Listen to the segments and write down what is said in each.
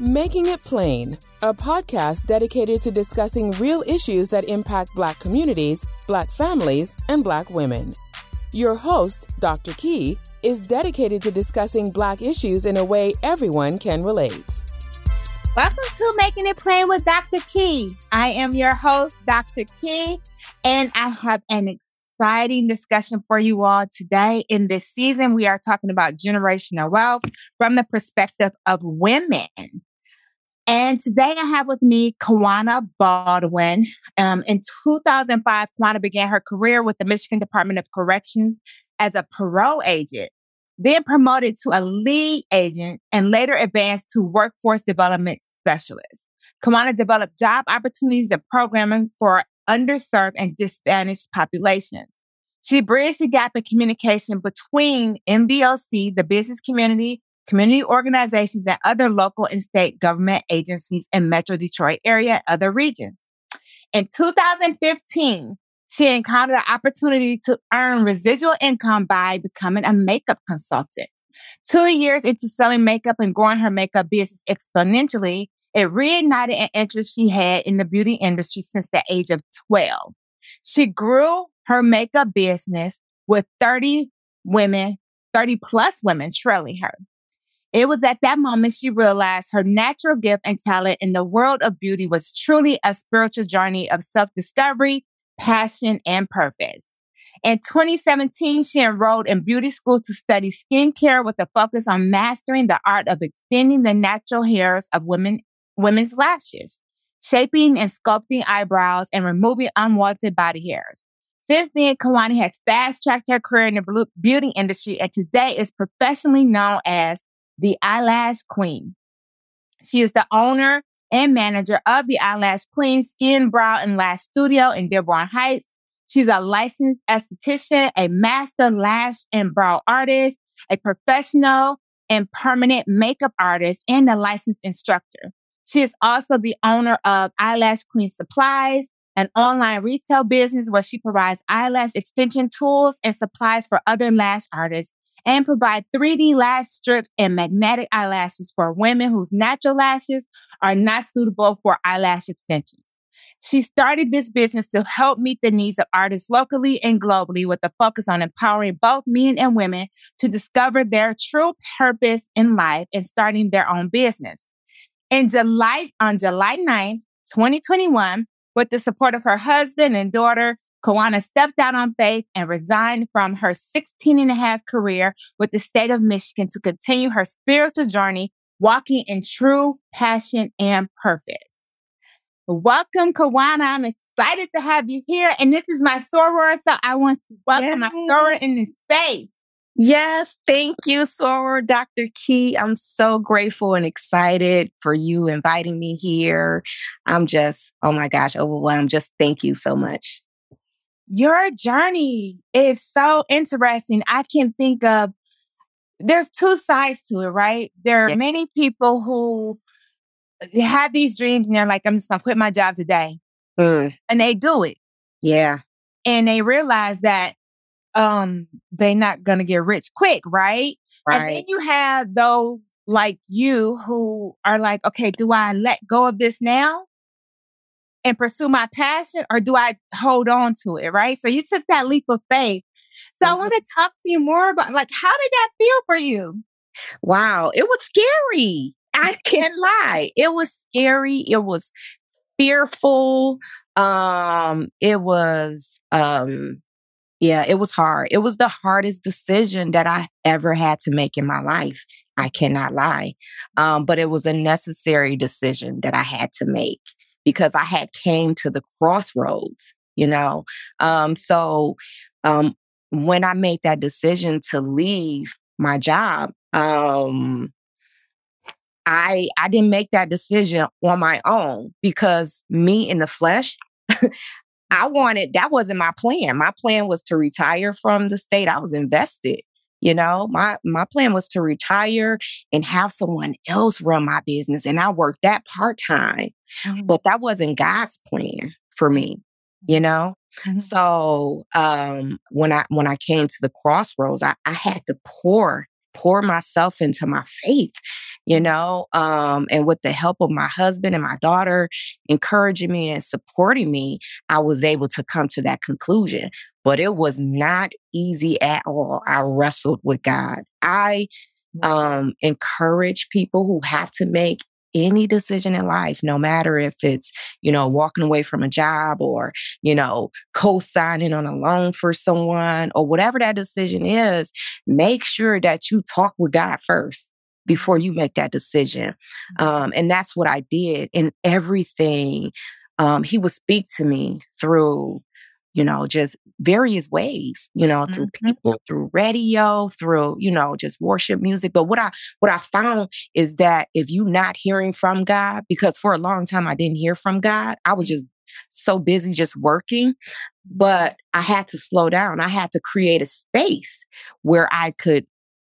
Making It Plain, a podcast dedicated to discussing real issues that impact Black communities, Black families, and Black women. Your host, Dr. Key, is dedicated to discussing Black issues in a way everyone can relate. Welcome to Making It Plain with Dr. Key. I am your host, Dr. Key, and I have an exciting discussion for you all today. In this season, we are talking about generational wealth from the perspective of women. And today I have with me Kawana Baldwin. Um, in 2005, Kawana began her career with the Michigan Department of Corrections as a parole agent, then promoted to a lead agent and later advanced to workforce development specialist. Kawana developed job opportunities and programming for underserved and disadvantaged populations. She bridged the gap in communication between MDOC, the business community, community organizations, and other local and state government agencies in Metro Detroit area and other regions. In 2015, she encountered an opportunity to earn residual income by becoming a makeup consultant. Two years into selling makeup and growing her makeup business exponentially, it reignited an interest she had in the beauty industry since the age of 12. She grew her makeup business with 30 women, 30 plus women trailing her. It was at that moment she realized her natural gift and talent in the world of beauty was truly a spiritual journey of self discovery, passion, and purpose. In 2017, she enrolled in beauty school to study skincare with a focus on mastering the art of extending the natural hairs of women, women's lashes, shaping and sculpting eyebrows, and removing unwanted body hairs. Since then, Kawana has fast tracked her career in the beauty industry and today is professionally known as the Eyelash Kween. She is the owner and manager of the Eyelash Kween Skin, Brow, and Lash Studio in Dearborn Heights. She's a licensed esthetician, a master lash and brow artist, a professional and permanent makeup artist, and a licensed instructor. She is also the owner of Eyelash Kween Supplies, an online retail business where she provides eyelash extension tools and supplies for other lash artists and provide 3D lash strips and magnetic eyelashes for women whose natural lashes are not suitable for eyelash extensions. She started this business to help meet the needs of artists locally and globally with a focus on empowering both men and women to discover their true purpose in life and starting their own business. In July, on July 9th, 2021, with the support of her husband and daughter, Kawana stepped out on faith and resigned from her 16 and a half career with the state of Michigan to continue her spiritual journey, walking in true passion and purpose. Welcome, Kawana. I'm excited to have you here. And this is my soror, so I want to welcome Yay. my soror in this space. Yes, thank you, soror Dr. Key. I'm so grateful and excited for you inviting me here. I'm just, oh my gosh, overwhelmed. Just thank you so much your journey is so interesting. I can think of there's two sides to it, right? There are yeah. many people who have these dreams and they're like, I'm just gonna quit my job today. Mm. And they do it. Yeah. And they realize that um they're not gonna get rich quick, right? right? And then you have those like you who are like, okay, do I let go of this now? And pursue my passion or do I hold on to it? Right. So you took that leap of faith. So mm-hmm. I want to talk to you more about like, how did that feel for you? Wow. It was scary. I can't lie. It was scary. It was fearful. Um, it was, um, yeah, it was hard. It was the hardest decision that I ever had to make in my life. I cannot lie. Um, but it was a necessary decision that I had to make because I had came to the crossroads, you know. Um, so um, when I made that decision to leave my job, um, I I didn't make that decision on my own because me in the flesh. I wanted that wasn't my plan. My plan was to retire from the state. I was invested. You know, my my plan was to retire and have someone else run my business and I worked that part-time. Mm-hmm. But that wasn't God's plan for me, you mm-hmm. know? Mm-hmm. So um when I when I came to the crossroads, I, I had to pour pour myself into my faith, you know, um, and with the help of my husband and my daughter encouraging me and supporting me, I was able to come to that conclusion. But it was not easy at all. I wrestled with God. I um, encourage people who have to make any decision in life, no matter if it's, you know, walking away from a job or, you know, co signing on a loan for someone or whatever that decision is, make sure that you talk with God first before you make that decision. Mm-hmm. Um, and that's what I did in everything. Um, he would speak to me through you know, just various ways, you know, through mm-hmm. people, through radio, through, you know, just worship music. But what I what I found is that if you're not hearing from God, because for a long time I didn't hear from God, I was just so busy just working. But I had to slow down. I had to create a space where I could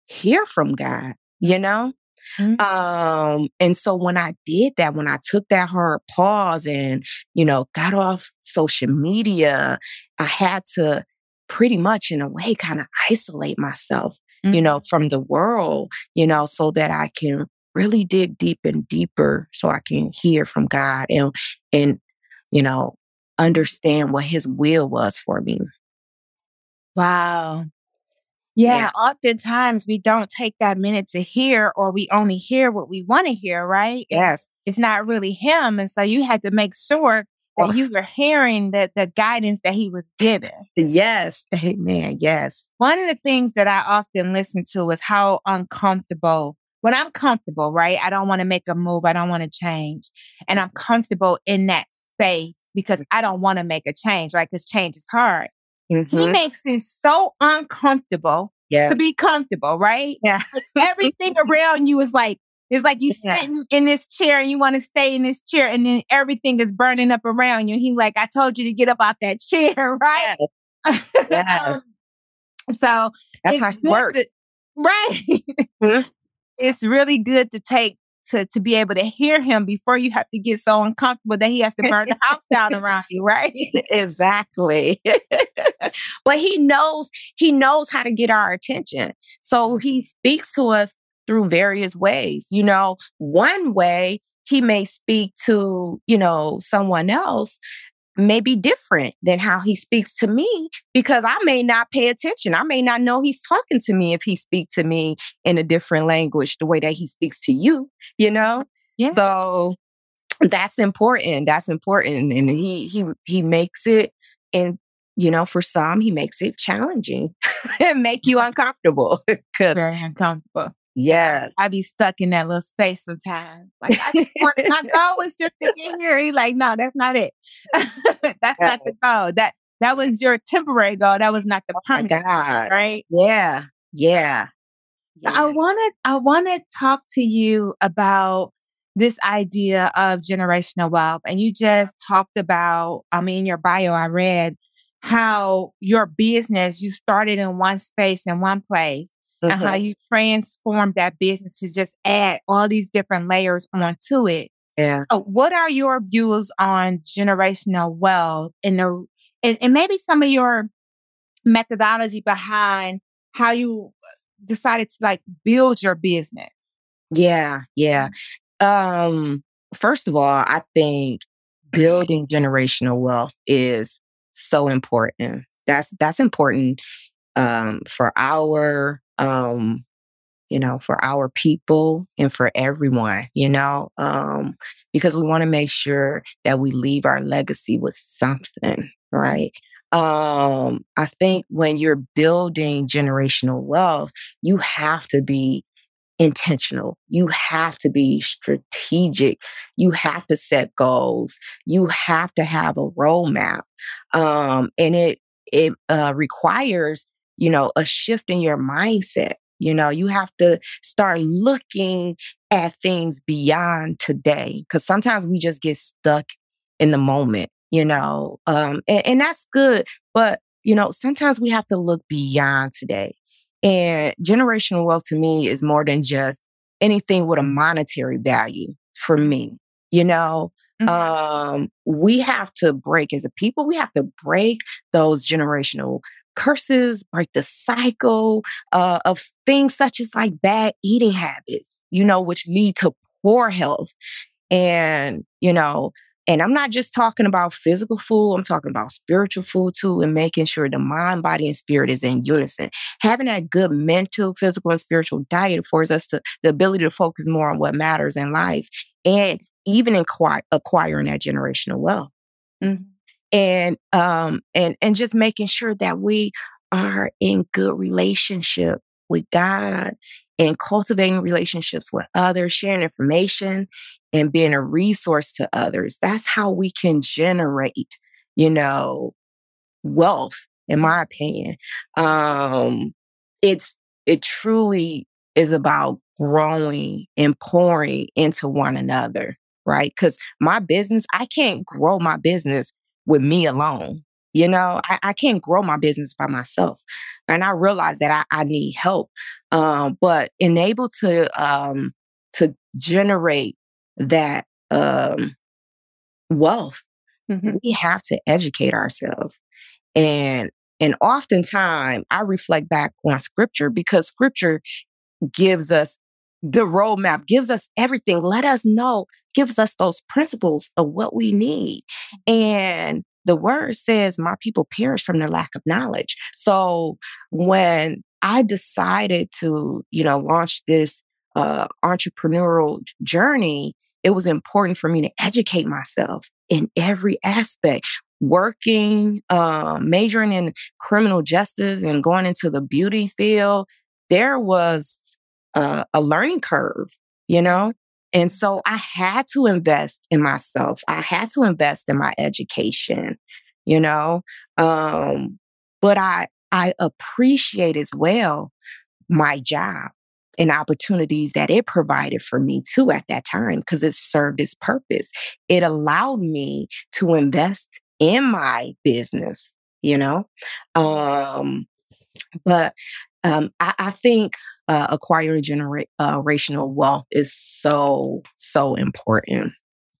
hear from God, you know? Mm-hmm. Um, and so when I did that, when I took that hard pause and, you know, got off social media, I had to pretty much in a way kind of isolate myself, mm-hmm. you know, from the world, you know, so that I can really dig deep and deeper so I can hear from God and and you know understand what his will was for me. Wow. Yeah, yeah, oftentimes we don't take that minute to hear, or we only hear what we want to hear, right? Yes. It's not really him. And so you had to make sure that you were hearing the, the guidance that he was giving. Yes. Amen. Yes. One of the things that I often listen to is how uncomfortable, when I'm comfortable, right? I don't want to make a move. I don't want to change. And I'm comfortable in that space because mm. I don't want to make a change, right? Because change is hard. Mm-hmm. He makes it so uncomfortable yes. to be comfortable, right? Yeah. Everything around you is like, it's like you yeah. sitting in this chair and you want to stay in this chair and then everything is burning up around you. He like, I told you to get up out that chair, right? Yes. yes. so that's how it works. right. Mm-hmm. it's really good to take to, to be able to hear him before you have to get so uncomfortable that he has to burn the house down around you, right? exactly. but he knows, he knows how to get our attention. So he speaks to us through various ways. You know, one way he may speak to, you know, someone else may be different than how he speaks to me because I may not pay attention. I may not know he's talking to me if he speaks to me in a different language, the way that he speaks to you, you know? Yeah. So that's important. That's important. And he he he makes it and you know, for some, he makes it challenging and make you uncomfortable. Very uncomfortable. Yes. I be stuck in that little space sometimes. Like I just want my goal was just to get here. He's like, no, that's not it. that's not the goal. That that was your temporary goal. That was not the oh permanent. God. Right? Yeah. Yeah. yeah. I wanna I wanna talk to you about this idea of generational wealth. And you just talked about, I mean, your bio, I read how your business, you started in one space in one place mm-hmm. and how mm-hmm. you transform that business to just add all these different layers onto it. Yeah. So what are your views on generational wealth and the and, and maybe some of your methodology behind how you decided to like build your business? Yeah, yeah. Um, first of all, I think building generational wealth is so important. That's that's important um, for our um, you know, for our people and for everyone, you know, um, because we want to make sure that we leave our legacy with something, right? Um, I think when you're building generational wealth, you have to be intentional. You have to be strategic. You have to set goals. You have to have a roadmap. Um, and it, it, uh, requires you know, a shift in your mindset. You know, you have to start looking at things beyond today because sometimes we just get stuck in the moment, you know, um, and, and that's good. But, you know, sometimes we have to look beyond today. And generational wealth to me is more than just anything with a monetary value for me. You know, mm-hmm. um, we have to break as a people, we have to break those generational curses, break the cycle uh, of things such as like bad eating habits, you know, which lead to poor health. And, you know, and I'm not just talking about physical food, I'm talking about spiritual food too, and making sure the mind, body, and spirit is in unison. Having that good mental, physical, and spiritual diet affords us to, the ability to focus more on what matters in life and even acquire, acquiring that generational wealth. Mm-hmm. And um and and just making sure that we are in good relationship with God and cultivating relationships with others, sharing information and being a resource to others. That's how we can generate, you know, wealth, in my opinion. Um, it's, it truly is about growing and pouring into one another, right? Because my business, I can't grow my business with me alone. You know, I, I can't grow my business by myself. And I realize that I, I need help. Um, but enable to um to generate that um wealth, mm-hmm. we have to educate ourselves. And and oftentimes I reflect back on scripture because scripture gives us the roadmap, gives us everything, let us know, gives us those principles of what we need. And the word says, My people perish from their lack of knowledge. So when I decided to, you know, launch this uh, entrepreneurial journey, it was important for me to educate myself in every aspect. Working, uh, majoring in criminal justice and going into the beauty field, there was uh, a learning curve, you know? And so I had to invest in myself. I had to invest in my education, you know. Um, but I I appreciate as well my job and opportunities that it provided for me too at that time because it served its purpose. It allowed me to invest in my business, you know. Um, but um, I, I think uh, acquiring generational wealth is so so important.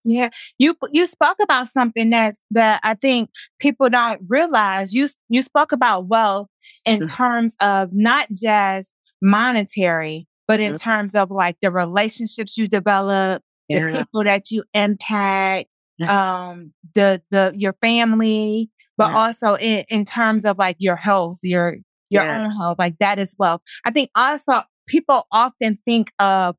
Yeah, you you spoke about something that that I think people don't realize. You you spoke about wealth in mm-hmm. terms of not just monetary, but in mm-hmm. terms of like the relationships you develop, yeah. the people that you impact, um, the the your family, but yeah. also in in terms of like your health, your your yeah. own health, like that as well. I think also people often think of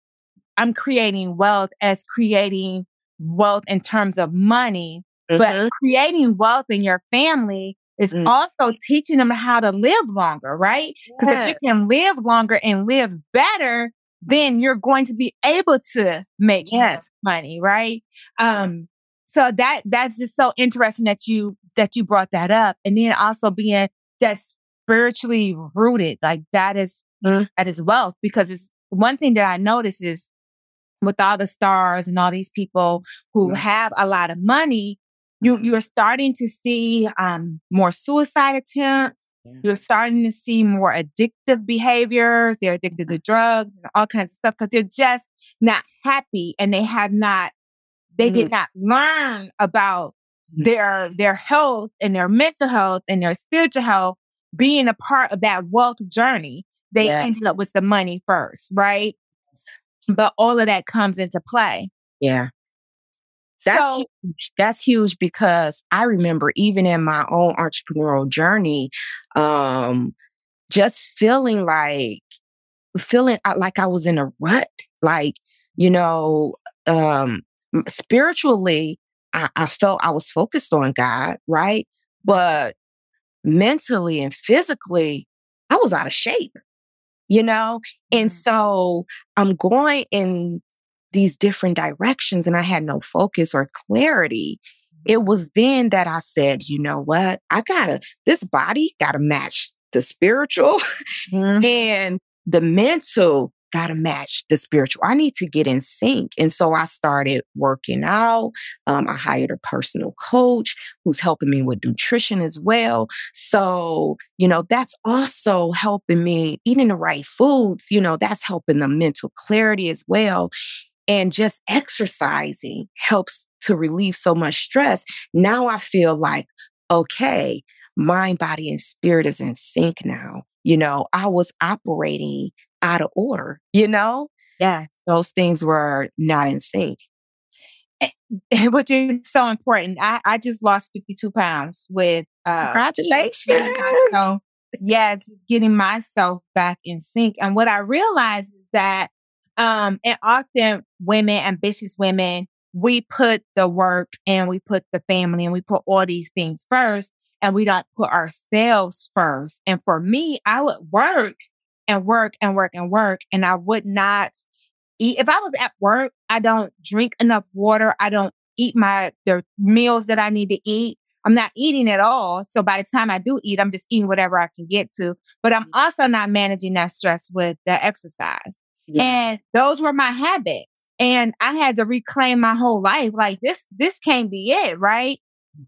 I'm creating wealth as creating wealth in terms of money, mm-hmm. but creating wealth in your family is mm. also teaching them how to live longer, right? Because yes. if you can live longer and live better, then you're going to be able to make yes. money, right? Um, so that that's just so interesting that you that you brought that up, and then also being that's spiritually rooted. Like that is mm. that is wealth because it's one thing that I notice is with all the stars and all these people who mm. have a lot of money, you you're starting to see um, more suicide attempts. Yeah. You're starting to see more addictive behavior. They're addicted to drugs and all kinds of stuff because they're just not happy and they have not, they mm. did not learn about their their health and their mental health and their spiritual health being a part of that wealth journey, they yes. ended up with the money first, right? But all of that comes into play. Yeah. That's so, huge. That's huge because I remember even in my own entrepreneurial journey, um, just feeling like feeling uh, like I was in a rut. Like, you know, um, spiritually, I, I felt I was focused on God, right? But mentally and physically, I was out of shape, you know? And mm-hmm. so I'm going in these different directions and I had no focus or clarity. It mm-hmm. was then that I said, you know what? I gotta, this body gotta match the spiritual mm-hmm. and the mental got to match the spiritual. I need to get in sync. And so I started working out. Um, I hired a personal coach who's helping me with nutrition as well. So, you know, that's also helping me eating the right foods. You know, that's helping the mental clarity as well. And just exercising helps to relieve so much stress. Now I feel like, okay, mind, body, and spirit is in sync now. You know, I was operating out of order, you know? Yeah. Those things were not in sync. Which is so important. I, I just lost 52 pounds with uh congratulations. So yeah, it's getting myself back in sync. And what I realized is that um and often women, ambitious women, we put the work and we put the family and we put all these things first and we don't put ourselves first. And for me, I would work and work and work and work and I would not eat. If I was at work, I don't drink enough water. I don't eat my, the meals that I need to eat. I'm not eating at all. So by the time I do eat, I'm just eating whatever I can get to. But I'm mm-hmm. also not managing that stress with the exercise. Yeah. And those were my habits. And I had to reclaim my whole life. Like this, this can't be it, right?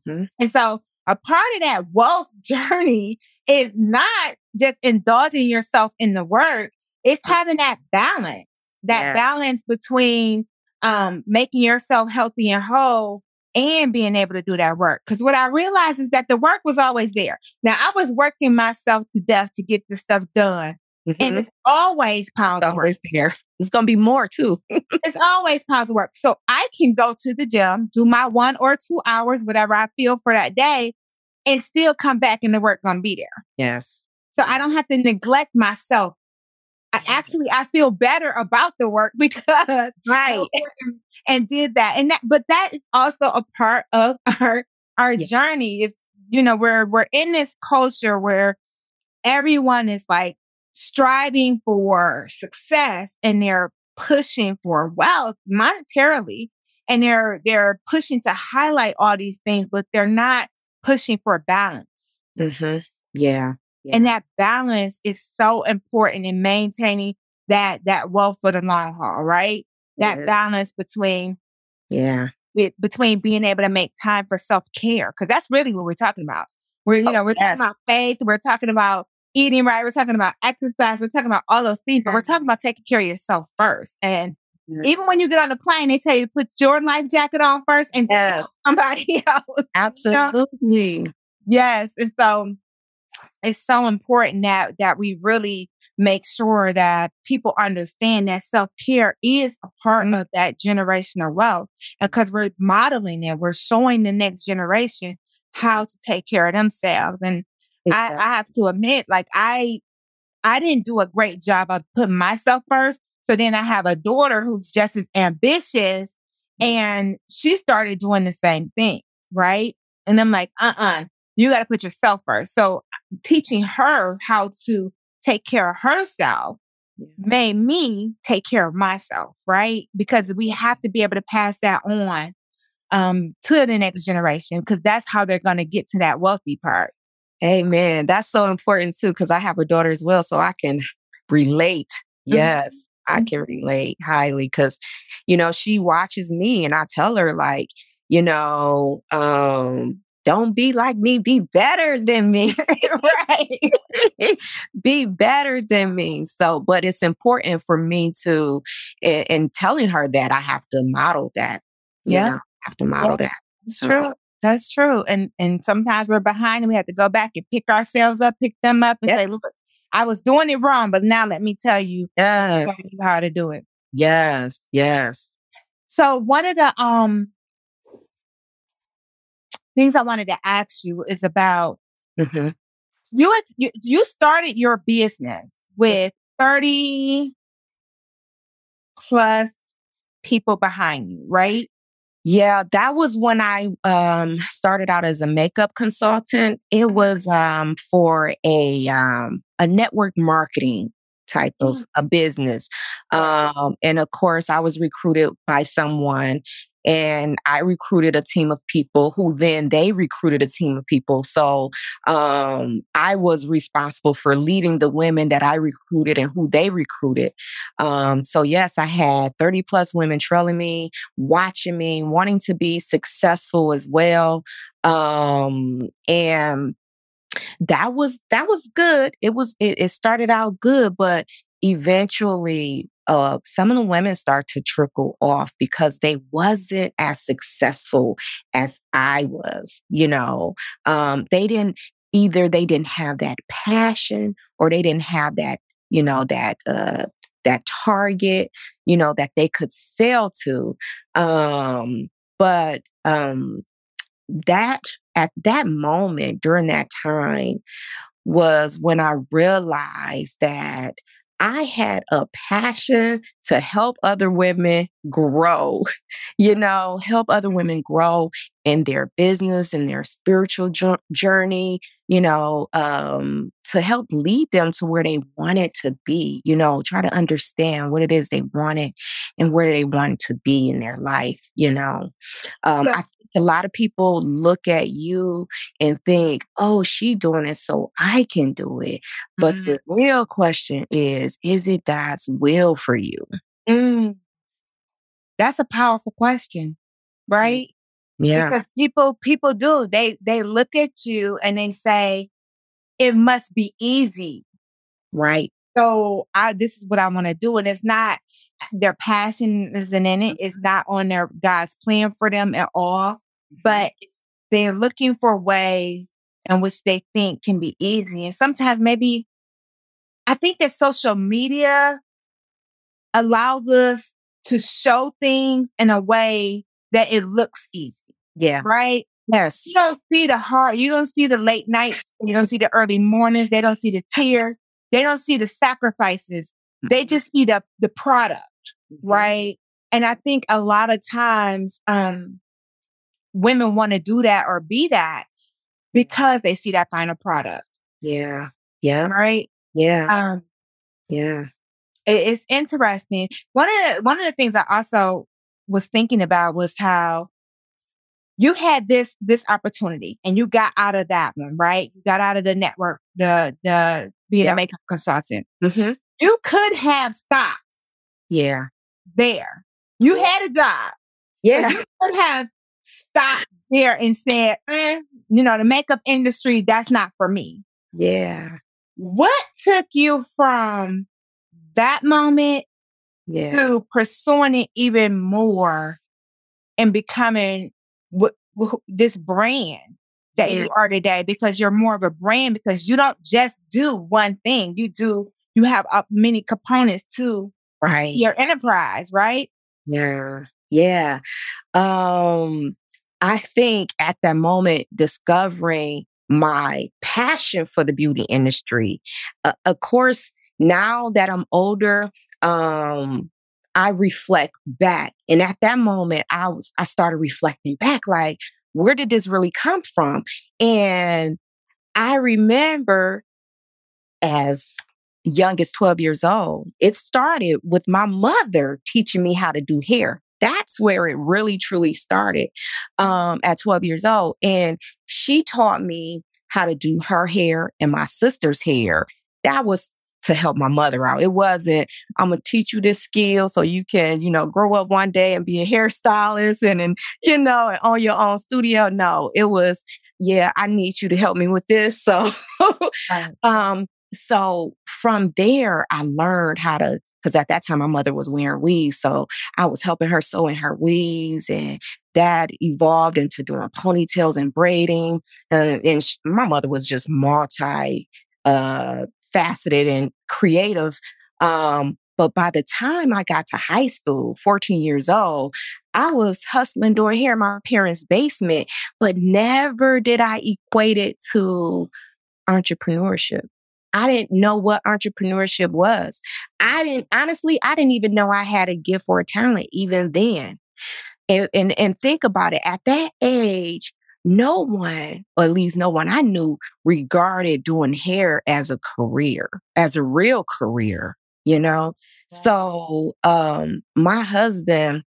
Mm-hmm. And so a part of that wealth journey is not just indulging yourself in the work. It's having that balance, that yeah. balance between um, making yourself healthy and whole and being able to do that work. Because what I realized is that the work was always there. Now I was working myself to death to get this stuff done. Mm-hmm. And it's always piles of work there. It's gonna be more too. it's always piles of work. So I can go to the gym, do my one or two hours, whatever I feel for that day, and still come back and the work gonna be there. Yes. So I don't have to neglect myself. I actually I feel better about the work because right and did that and that but that is also a part of our our yeah. journey. If you know we're we're in this culture where everyone is like striving for success and they're pushing for wealth monetarily and they're they're pushing to highlight all these things but they're not pushing for balance mm-hmm. yeah. yeah. and that balance is so important in maintaining that that wealth for the long haul right that yeah. balance between yeah with, between being able to make time for self-care because that's really what we're talking about we're you oh, know we're yes. talking about faith we're talking about eating right. We're talking about exercise. We're talking about all those things, but we're talking about taking care of yourself first. And mm-hmm. even when you get on the plane, they tell you to put your life jacket on first and yeah. somebody else. Absolutely. You know? Yes. And so it's so important that that we really make sure that people understand that self-care is a part mm-hmm. of that generational wealth. Because we're modeling it, we're showing the next generation how to take care of themselves. And Exactly. I, I have to admit, like I, I didn't do a great job of putting myself first. So then I have a daughter who's just as ambitious and she started doing the same thing. Right. And I'm like, uh uh-uh, uh you got to put yourself first. So teaching her how to take care of herself made me take care of myself. Right. Because we have to be able to pass that on um, to the next generation because that's how they're going to get to that wealthy part. Amen. That's so important too, because I have a daughter as well, so I can relate. Mm-hmm. Yes, I mm-hmm. can relate highly because, you know, she watches me and I tell her, like, you know, um, don't be like me, be better than me. right. be better than me. So, but it's important for me to, in, in telling her that I have to model that. Yeah. Know, I have to model yeah. that. It's so, true. That's true. And and sometimes we're behind and we have to go back and pick ourselves up, pick them up and yes. say, look, I was doing it wrong, but now let me tell you yes. how to do it. Yes, yes. So one of the um things I wanted to ask you is about mm-hmm. you, you you started your business with 30 plus people behind you, right? Yeah, that was when I um, started out as a makeup consultant. It was um, for a um, a network marketing type of mm. a business, um, and of course, I was recruited by someone, and I recruited a team of people who then they recruited a team of people. So um, I was responsible for leading the women that I recruited and who they recruited. Um, so yes, I had 30 plus women trailing me, watching me, wanting to be successful as well. Um, and that was that was good. It was it, it started out good, but eventually uh, some of the women start to trickle off because they wasn't as successful as I was. You know, um, they didn't either they didn't have that passion or they didn't have that, you know, that uh that target, you know, that they could sell to. Um, but um that at that moment during that time was when I realized that I had a passion to help other women grow, you know, help other women grow in their business and their spiritual journey, you know, um, to help lead them to where they wanted to be, you know, try to understand what it is they wanted and where they wanted to be in their life, you know. Um, I a lot of people look at you and think, oh, she doing it so I can do it. But mm-hmm. the real question is, is it God's will for you? Mm. That's a powerful question, mm. right? Yeah. Because people people do. They they look at you and they say, it must be easy. Right. So I this is what I want to do. And it's not their passion isn't in it. It's mm-hmm. not on their God's plan for them at all. But they're looking for ways in which they think can be easy. And sometimes maybe I think that social media allows us to show things in a way that it looks easy. Yeah. Right? Yes. You don't see the hard, you don't see the late nights, you don't see the early mornings, they don't see the tears, they don't see the sacrifices. They just see the the product mm-hmm. right? And I think a lot of times um, women want to do that or be that because they see that final product. Yeah. Yeah. Right. Yeah. Um, yeah. It, it's interesting. One of the, one of the things I also was thinking about was how you had this this opportunity and you got out of that one, right? You got out of the network, the the being yep. a makeup consultant. Mm-hmm. You could have stocks. Yeah there. You had a job. Yeah. You could have stopped there and said, eh, you know, the makeup industry, that's not for me. Yeah. What took you from that moment yeah. to pursuing it even more and becoming w- w- this brand that yeah. you are today? Because you're more of a brand because you don't just do one thing. You do, you have uh, many components to right your enterprise right yeah yeah um i think at that moment discovering my passion for the beauty industry uh, of course now that i'm older um i reflect back and at that moment i was i started reflecting back like where did this really come from and i remember as young as 12 years old. It started with my mother teaching me how to do hair. That's where it really truly started um, at 12 years old. And she taught me how to do her hair and my sister's hair. That was to help my mother out. It wasn't, I'm going to teach you this skill so you can, you know, grow up one day and be a hairstylist and, and, you know, and own your own studio. No, it was, yeah, I need you to help me with this. So, um, so from there, I learned how to, because at that time my mother was wearing weaves. So I was helping her sew in her weaves and that evolved into doing ponytails and braiding. Uh, and my mother was just multi uh, faceted and creative. Um, but by the time I got to high school, 14 years old, I was hustling doing hair in my parents' basement, but never did I equate it to entrepreneurship. I didn't know what entrepreneurship was. I didn't, honestly, I didn't even know I had a gift or a talent even then. And, and, and think about it at that age, no one, or at least no one I knew, regarded doing hair as a career, as a real career, you know? So, um, my husband,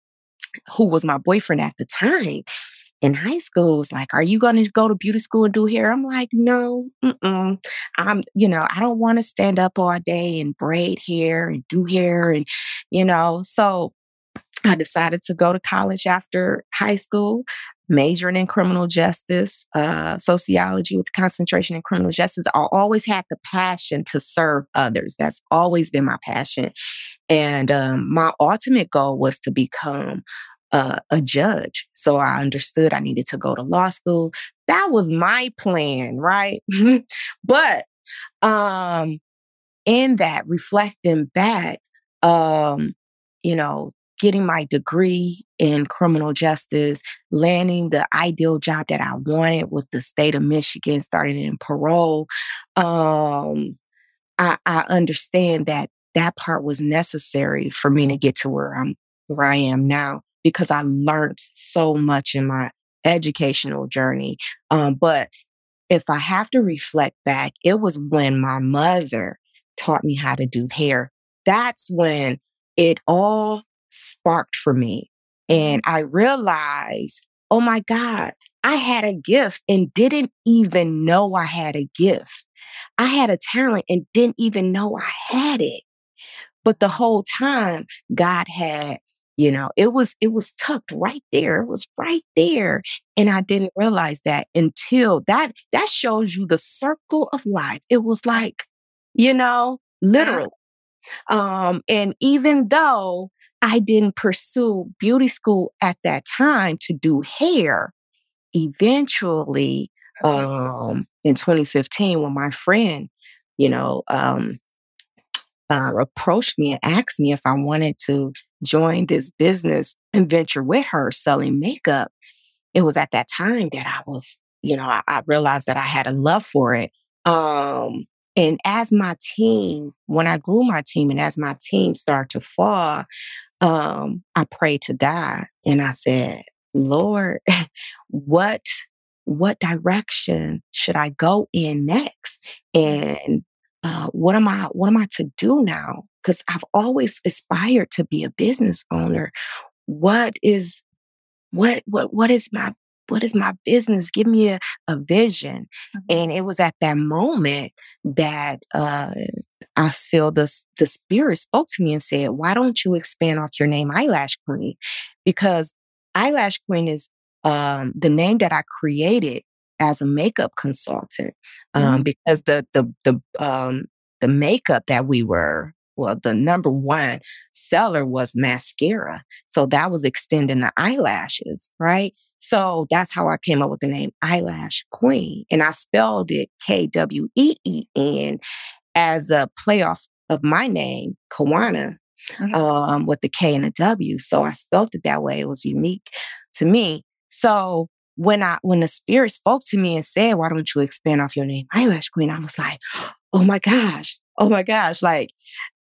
who was my boyfriend at the time, in high school was like, Are you going to go to beauty school and do hair? I'm like, No, mm-mm. I'm, you know, I don't want to stand up all day and braid hair and do hair. And, you know, so I decided to go to college after high school, majoring in criminal justice, uh, sociology with concentration in criminal justice. I always had the passion to serve others. That's always been my passion. And um, my ultimate goal was to become a, a judge. So I understood I needed to go to law school. That was my plan, right? but um, in that, reflecting back, um, you know, getting my degree in criminal justice, landing the ideal job that I wanted with the state of Michigan, starting in parole. Um, I, I understand that that part was necessary for me to get to where I'm where I am now because I learned so much in my educational journey. Um, but if I have to reflect back, it was when my mother taught me how to do hair. That's when it all sparked for me. And I realized, oh my God, I had a gift and didn't even know I had a gift. I had a talent and didn't even know I had it. But the whole time, God had, you know, it was, it was tucked right there. It was right there. And I didn't realize that until that, that shows you the circle of life. It was like, you know, literal. Um, and even though I didn't pursue beauty school at that time to do hair. Eventually, um, in 2015, when my friend, you know, um, uh, approached me and asked me if I wanted to join this business and venture with her selling makeup, it was at that time that I was, you know, I, I realized that I had a love for it. Um, and as my team, when I grew my team and as my team started to fall, um, I prayed to God and I said, Lord, what what direction should I go in next? And uh, what am I what am I to do now? Because I've always aspired to be a business owner. What is what what what is my what is my business? Give me a, a vision. Mm-hmm. And it was at that moment that uh, I feel the, the spirit spoke to me and said, why don't you expand off your name Eyelash Kween? Because Eyelash Kween is um, the name that I created as a makeup consultant um, mm-hmm. because the the the um, the makeup that we were well the number one seller was mascara so that was extending the eyelashes right so that's how I came up with the name Eyelash Kween. And I spelled it K W E E N as a playoff of my name, Kawana, mm-hmm. um, with the K and the W. So I spelled it that way. It was unique to me. So when I when the spirit spoke to me and said, Why don't you expand off your name, Eyelash Kween? I was like, Oh my gosh. Oh my gosh. Like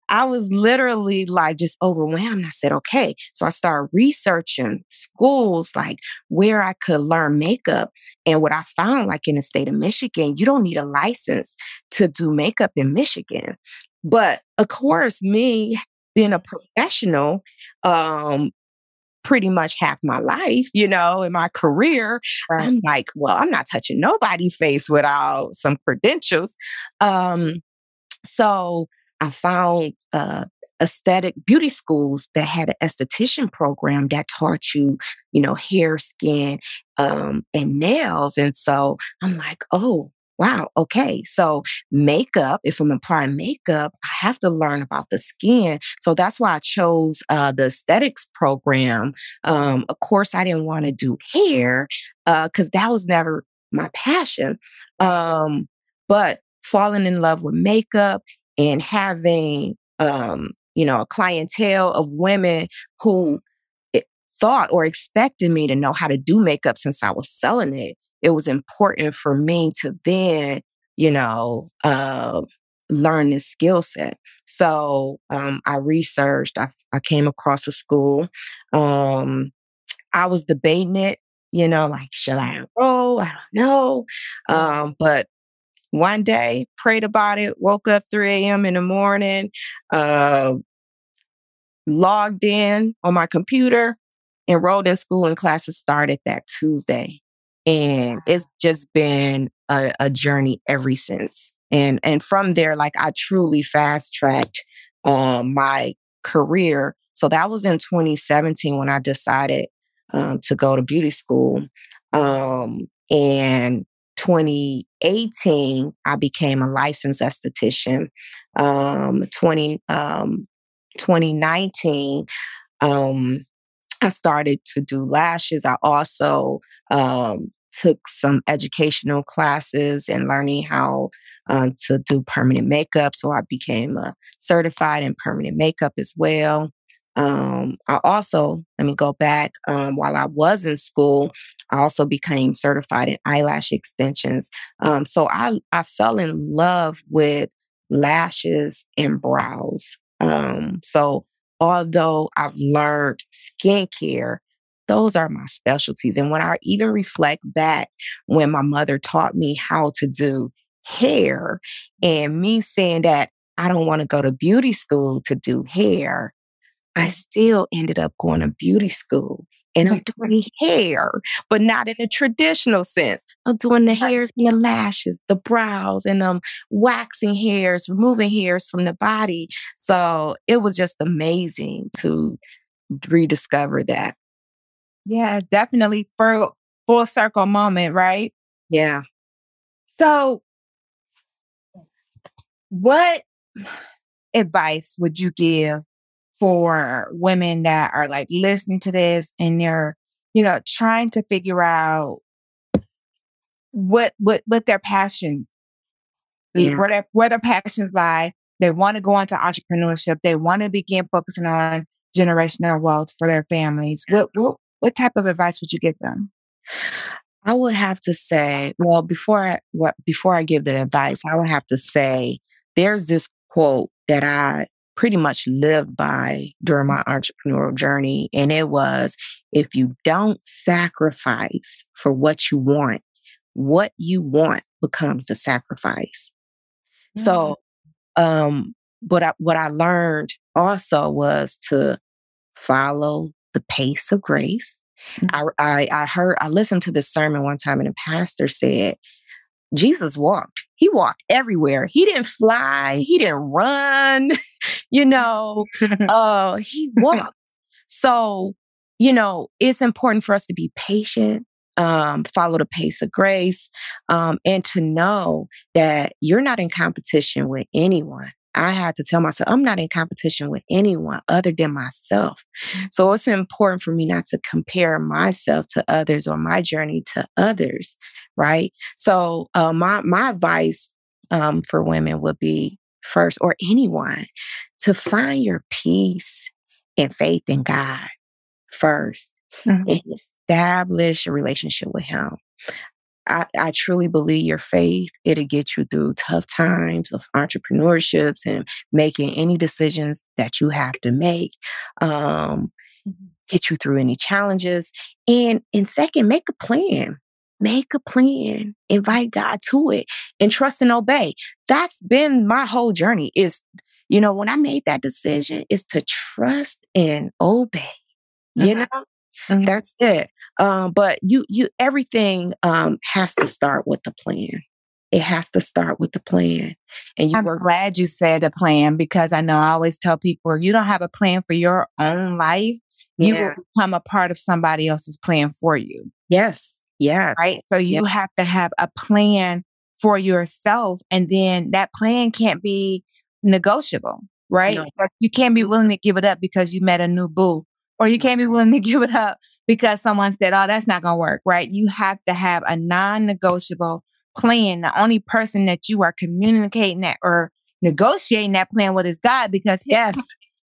I was literally like just overwhelmed. I said, okay. So I started researching schools, like where I could learn makeup. And what I found, like in the state of Michigan, you don't need a license to do makeup in Michigan. But of course, me being a professional, um, pretty much half my life, you know, in my career, right. I'm like, well, I'm not touching nobody's face without some credentials. Um, so I found uh, aesthetic beauty schools that had an esthetician program that taught you, you know, hair, skin, um, and nails. And so I'm like, oh, wow, okay. So makeup, if I'm applying makeup, I have to learn about the skin. So that's why I chose uh, the aesthetics program. Um, of course, I didn't want to do hair because uh, that was never my passion. Um, but falling in love with makeup and having um, you know a clientele of women who thought or expected me to know how to do makeup since I was selling it. It was important for me to then, you know, uh, learn this skill set. So um, I researched. I, I came across a school. Um, I was debating it. You know, like should I enroll? I don't know. Um, but one day, prayed about it, woke up 3 a.m. in the morning, uh, logged in on my computer, enrolled in school, and classes started that Tuesday. And it's just been a, a journey ever since. And and from there, like I truly fast tracked um, my career. So that was in 2017 when I decided um, to go to beauty school. Um, and 2018, I became a licensed esthetician. Um, 20, um, 2019, um, I started to do lashes. I also um, took some educational classes and learning how um, to do permanent makeup. So I became a certified in permanent makeup as well. Um, I also, let me go back, um, while I was in school, I also became certified in eyelash extensions. Um, so I, I fell in love with lashes and brows. Um, so although I've learned skincare, those are my specialties. And when I even reflect back when my mother taught me how to do hair and me saying that I don't want to go to beauty school to do hair, I still ended up going to beauty school and I'm doing hair, but not in a traditional sense. I'm doing the hairs and the lashes, the brows, and um waxing hairs, removing hairs from the body. So it was just amazing to rediscover that. Yeah, definitely for full circle moment, right? Yeah. So what advice would you give for women that are like listening to this and they're, you know, trying to figure out what what what their passions, Yeah. where their where their passions lie. They want to go into entrepreneurship. They want to begin focusing on generational wealth for their families. What what what type of advice would you give them? I would have to say, well, before I, what, before I give the advice, I would have to say there's this quote that I pretty much lived by during my entrepreneurial journey. And it was, if you don't sacrifice for what you want, what you want becomes the sacrifice. So, um, what I, what I learned also was to follow the pace of grace. I, I, I heard, I listened to this sermon one time and the pastor said, Jesus walked. He walked everywhere. He didn't fly. He didn't run. you know, uh, he walked. So, you know, it's important for us to be patient, um, follow the pace of grace, um, and to know that you're not in competition with anyone. I had to tell myself, I'm not in competition with anyone other than myself. So it's important for me not to compare myself to others or my journey to others, right? So uh, my my advice um, for women would be first, or anyone, to find your peace and faith in God first Mhm. and establish a relationship with Him. I, I truly believe your faith, it'll get you through tough times of entrepreneurships and making any decisions that you have to make. Um, get you through any challenges. And and second, make a plan. Make a plan. Invite God to it and trust and obey. That's been my whole journey is, you know, when I made that decision is to trust and obey. You know, Mhm. that's it. Um, but you, you, everything um, has to start with the plan. It has to start with the plan, and you I'm work. glad you said a plan because I know I always tell people you don't have a plan for your own life, you Yeah. will become a part of somebody else's plan for you. Yes, yes, Right. So you have to have a plan for yourself. And then that plan can't be negotiable, right? No. You can't be willing to give it up because you met a new boo, or you can't be willing to give it up because someone said, oh, that's not going to work, right? You have to have a non negotiable plan. The only person that you are communicating that or negotiating that plan with is God because Yes.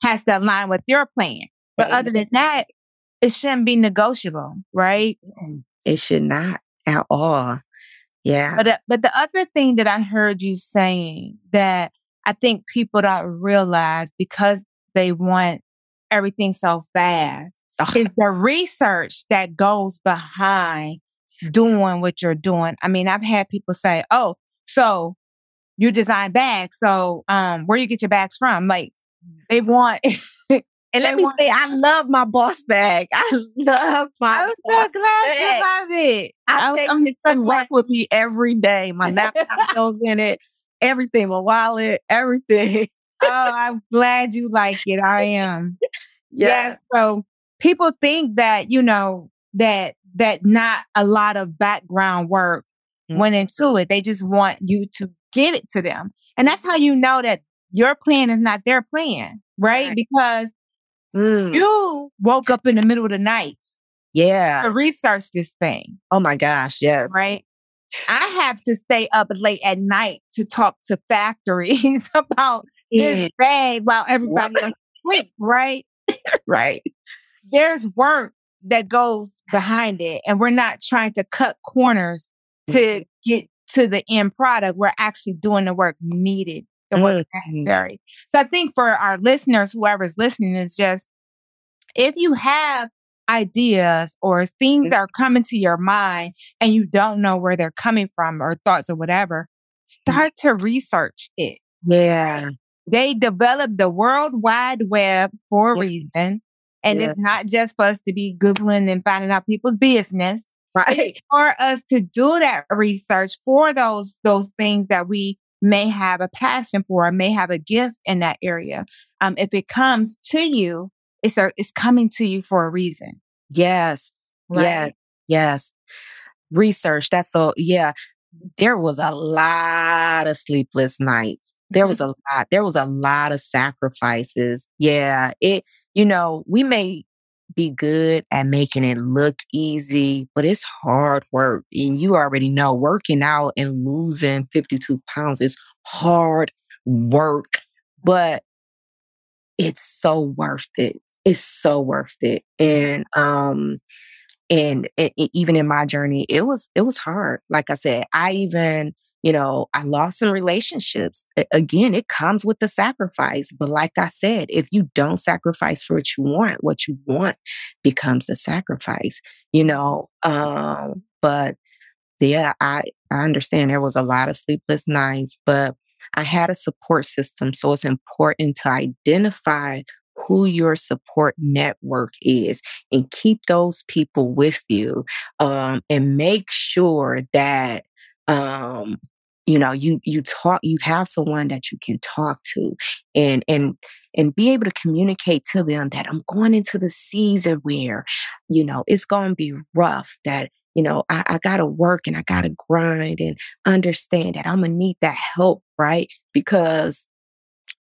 has to align with your plan. But other than that, it shouldn't be negotiable, right? Mm. It should not at all. Yeah, But uh, but the other thing that I heard you saying that I think people don't realize because they want everything so fast Ugh. is the research that goes behind doing what you're doing. I mean, I've had people say, "Oh, so you design bags, so um, where you get your bags from?" Like they want. and let they me want- say, I love my boss bag. I love my. I'm so glad you love it. I I'm- take I'm it to work with me every day. My laptop goes in it, everything, my wallet, everything. oh, I'm glad you like it. I am. Yeah. Yeah. So people think that, you know, that that not a lot of background work Mm. went into it. They just want you to give it to them. And that's how you know that your plan is not their plan, right? Right. Because Mm. You woke up in the middle of the night Yeah. to research this thing, Oh my gosh. Yes. right? I have to stay up late at night to talk to factories about Yeah. this bag while everybody else sleep, right? Right. There's work that goes behind it, and we're not trying to cut corners to get to the end product. We're actually doing the work needed, the work Mhm. necessary. So I think for our listeners, whoever's listening, is just if you have ideas or things that are coming to your mind and you don't know where they're coming from or thoughts or whatever, start to research it. Yeah. They developed the World Wide Web for a reason. And Yeah. it's not just for us to be Googling and finding out people's business. Right. For us to do that research for those those things that we may have a passion for, or may have a gift in that area. Um, if it comes to you, it's a, it's coming to you for a reason. Yes. Yes. Yes. Research. That's so, yeah. There was a lot of sleepless nights. There was a lot. There was a lot of sacrifices. Yeah. It, you know, we may be good at making it look easy, but it's hard work. And you already know working out and losing 52 pounds is hard work, but it's so worth it. It's so worth it. And, um, and even in my journey it was it was hard like i said i even you know i lost some relationships again it comes with the sacrifice but like i said if you don't sacrifice for what you want what you want becomes a sacrifice you know um but yeah i i understand there was a lot of sleepless nights but i had a support system so it's important to identify who your support network is and keep those people with you um, and make sure that um, you know you you talk you have someone that you can talk to and and and be able to communicate to them that I'm going into the season where you know it's going to be rough that you know I, I got to work and I got to grind and understand that I'm gonna need that help right? Because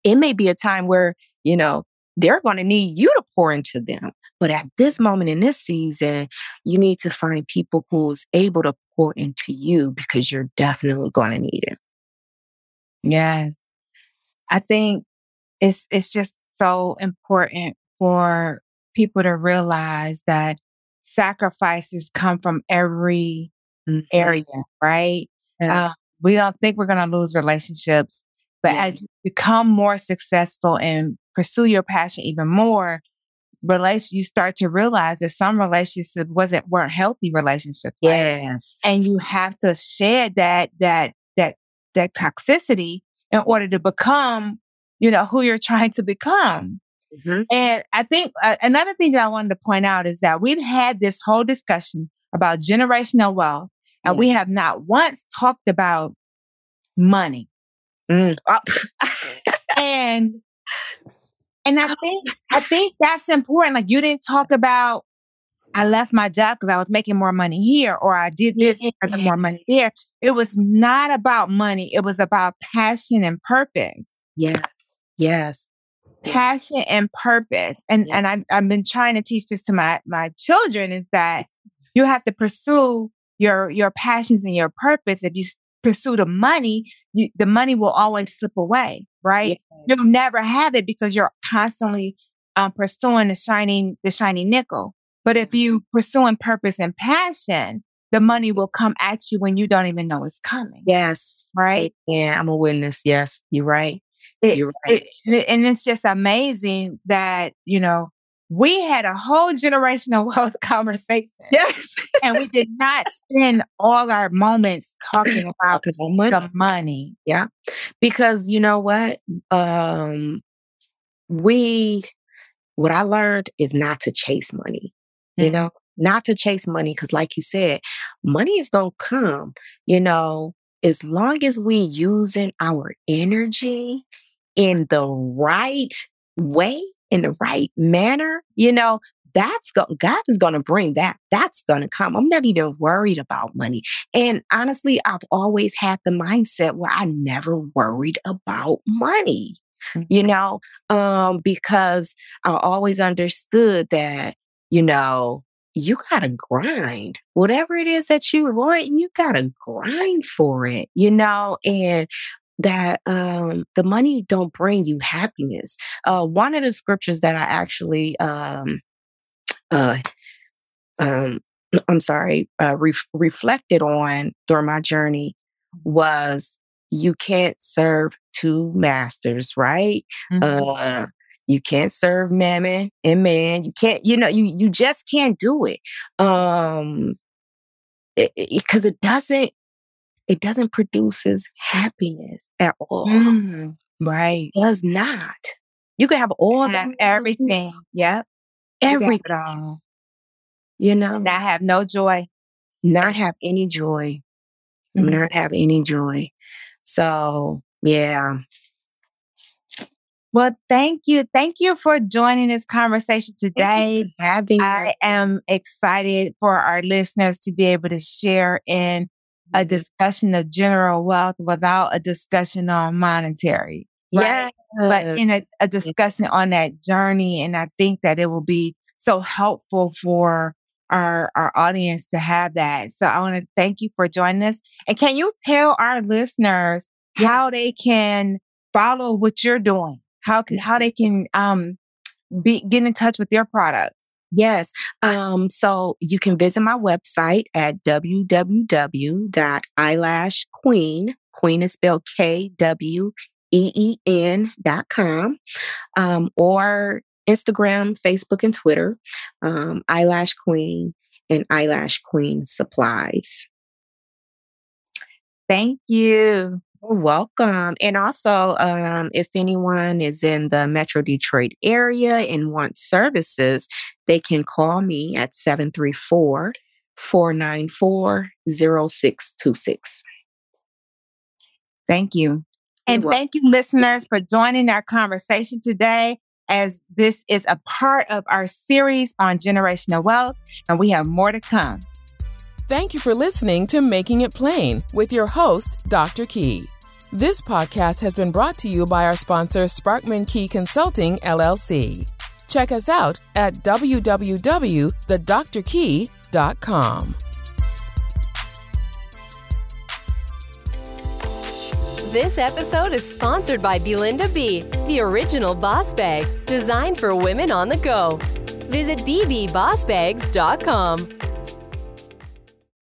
it may be a time where you know they're going to need you to pour into them. But at this moment in this season, you need to find people who's able to pour into you because you're definitely going to need it. Yes. I think it's it's just so important for people to realize that sacrifices come from every area, right? Yeah. Uh, we don't think we're going to lose relationships, but Yeah. as you become more successful and pursue your passion even more, relation you start to realize that some relationships wasn't weren't healthy relationships. right? Yes. and you have to shed that that that that toxicity in order to become you know who you're trying to become Mhm. and i think uh, another thing that i wanted to point out is that we've had this whole discussion about generational wealth and Yeah. we have not once talked about money Mm. Oh, and and i think i think that's important like you didn't talk about i left my job because i was making more money here or i did this because of mm-hmm. more money there it was not about money it was about passion and purpose yes. Yes. passion and purpose and Yeah. and I, i've been trying to teach this to my my children is that you have to pursue your your passions and your purpose if you pursue the money you, the money will always slip away right you'll never have it because you're constantly um, pursuing the shining the shiny nickel but if you pursuing purpose and passion the money will come at you when you don't even know it's coming Yes. right Yeah, I'm a witness. Yes, you're right. It- you're right. it, and it's just amazing that you know we had a whole generational wealth conversation yes. and we did not spend all our moments talking about the, money. the money Yeah. because you know what um we what i learned is not to chase money you Mhm. know not to chase money because like you said money is gonna come you know as long as we using our energy in the right way in the right manner you know that's go- God is going to bring that. That's going to come. I'm not even worried about money. And honestly, I've always had the mindset where I never worried about money. mm-hmm. you know, um, because I always understood that, you know, you gotta grind. Whatever it is that you want, you gotta grind for it, you know, and that um, the money don't bring you happiness. Uh, one of the scriptures that I actually um, uh, um, I'm sorry, uh, re- reflected on during my journey was you can't serve two masters, right? Mm-hmm. Uh, you can't serve mammon and man. You can't, you know, you you just can't do it. Um, because it, it, it, doesn't it doesn't produces happiness at all. Mm, right. It does not. You can have all have everything. Yep. Everything. You know, not have no joy, not have any joy, mm-hmm. not have any joy. So, yeah. Well, thank you. Thank you for joining this conversation today. Having I am excited for our listeners to be able to share in a discussion of general wealth without a discussion on monetary. Right? Yeah. But in a, a discussion on that journey. And I think that it will be so helpful for our, our audience to have that. So I want to thank you for joining us. And can you tell our listeners how they can follow what you're doing? How can, how they can, um, be, get in touch with your products? Yes. Um, so you can visit my website at www.eyelashkween. Kween is spelled K W E E N dot com, um, or Instagram, Facebook, and Twitter, um, Eyelash Kween and Eyelash Kween Supplies. Thank you. You're welcome. And also, um, if anyone is in the Metro Detroit area and wants services, they can call me at 734 494 0626. Thank you. And thank you, listeners, for joining our conversation today as this is a part of our series on generational wealth, and we have more to come. Thank you for listening to Making It Plain with your host, Dr. Key. This podcast has been brought to you by our sponsor, Sparkman Key Consulting, LLC. Check us out at www.thedrkey.com. This episode is sponsored by Belinda B, the original boss bag designed for women on the go. Visit bbbossbags.com.